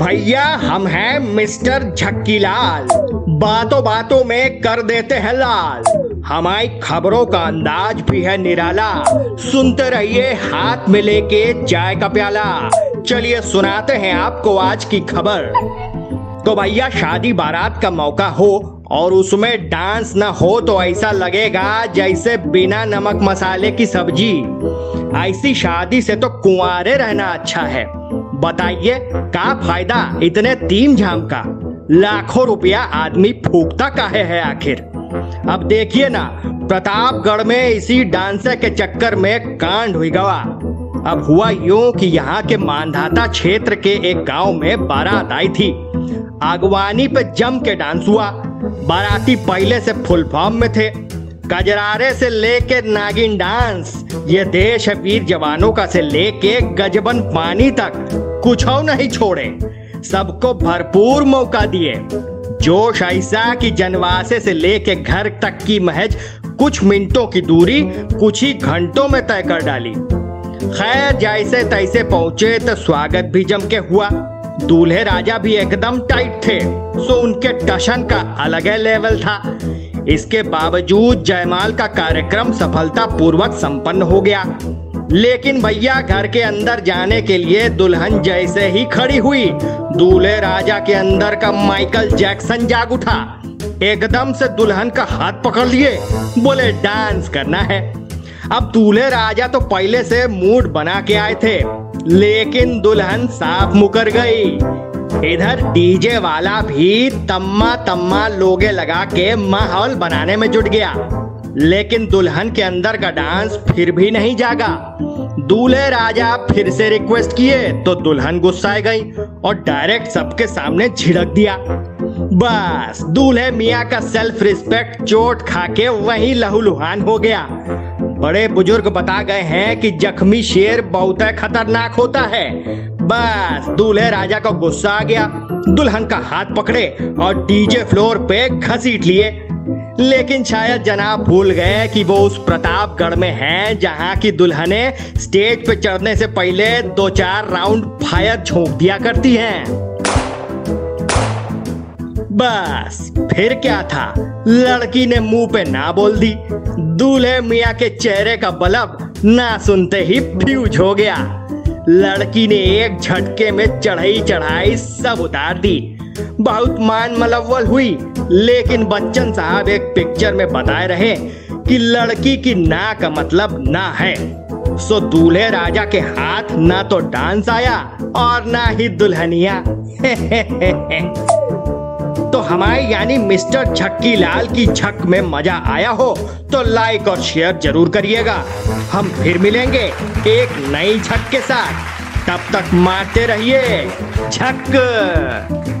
भैया, हम हैं मिस्टर झक्की लाल बातों बातों में कर देते हैं लाल। हमारी खबरों का अंदाज भी है निराला। सुनते रहिए हाथ में लेके चाय का प्याला। चलिए सुनाते हैं आपको आज की खबर। तो भैया, शादी बारात का मौका हो और उसमें डांस न हो तो ऐसा लगेगा जैसे बिना नमक मसाले की सब्ज़ी। ऐसी शादी से तो कुंवारे रहना अच्छा है। बताइए का फ़ायदा इतने तीन झाम का? लाखों रुपया आदमी फूकता काहे है आखिर? अब देखिए ना, प्रतापगढ़ में इसी डांसर के चक्कर में कांड हुई गवा। अब हुआ यूँ कि यहाँ के मानधाता क्षेत्र के एक गाँव में बारात आई थी। आगवानी पे जम के डांस हुआ। बाराती पहले से फुल फॉर्म में थे। गजरारे से लेके नागिन डांस, ये देश है वीर जवानों का से लेके गजबन पानी तक, कुछ नहीं छोड़े। सबको भरपूर मौका दिए। जोश ऐसा कि जनवासे से लेके घर तक की महज कुछ मिनटों की दूरी, कुछ ही घंटों में तय कर डाली। खैर, जैसे तैसे पहुँचे तो स्वागत भी जम के हुआ। दूल्हे राजा भी एकदम टाइट थे, सो उनके टशन का अलग लेवल था। इसके बावजूद जयमाल का कार्यक्रम सफलता पूर्वक संपन्न हो गया। लेकिन भैया घर के अंदर जाने के लिए दुल्हन जैसे ही खड़ी हुई, दूल्हे राजा के अंदर का माइकल जैक्सन जाग उठा। एकदम से दुल्हन का हाथ पकड़ लिए, बोले, डांस करना है। अब दूल्हे राजा तो पहले से मूड बना के आए थे, लेकिन दुल्हन साफ़ मुकर गई। इधर डीजे वाला भी तम्मा तम्मा लोगे लगा के माहौल बनाने में जुट गया। लेकिन दुल्हन के अंदर का डांस फिर भी नहीं जागा। दूल्हे राजा फिर से रिक्वेस्ट किए तो दुल्हन गुस्साए गई और डायरेक्ट सबके सामने झिड़क दिया। बस, दूल्हे मियाँ का सेल्फ रिस्पेक्ट चोट खा के वही लहूलुहान हो गया। बड़े बुज़ुर्ग बता गए हैं कि जख्मी शेर बहुत खतरनाक होता है। बस। दूल्हे राजा को गुस्सा आ गया। दुल्हन का हाथ पकड़े और डीजे फ्लोर पे घसीट लिए। लेकिन शायद जनाब भूल गए कि वो उस प्रतापगढ़ में हैं, जहाँ की दुल्हने स्टेज पे चढ़ने से पहले दो चार राउंड फायर झोंक दिया करती हैं। बस, फिर क्या था? लड़की ने मुँह पे ना बोल दी। दूल्हे मियाँ के चेहरे का बलब ना सुनते ही फ्यूज हो गया। लड़की ने एक झटके में चढ़ाई चढ़ाई सब उतार दी। बहुत मान मलवल हुई, लेकिन बच्चन साहब एक पिक्चर में बताए रहे कि लड़की की ना का मतलब ना है। सो दूल्हे राजा के हाथ ना तो डांस आया और ना ही दुल्हनिया। तो हमारे यानी मिस्टर झक्की लाल की झक में मज़ा आया हो तो लाइक और शेयर ज़रूर करिएगा। हम फिर मिलेंगे एक नई झक के साथ। तब तक मारते रहिए झक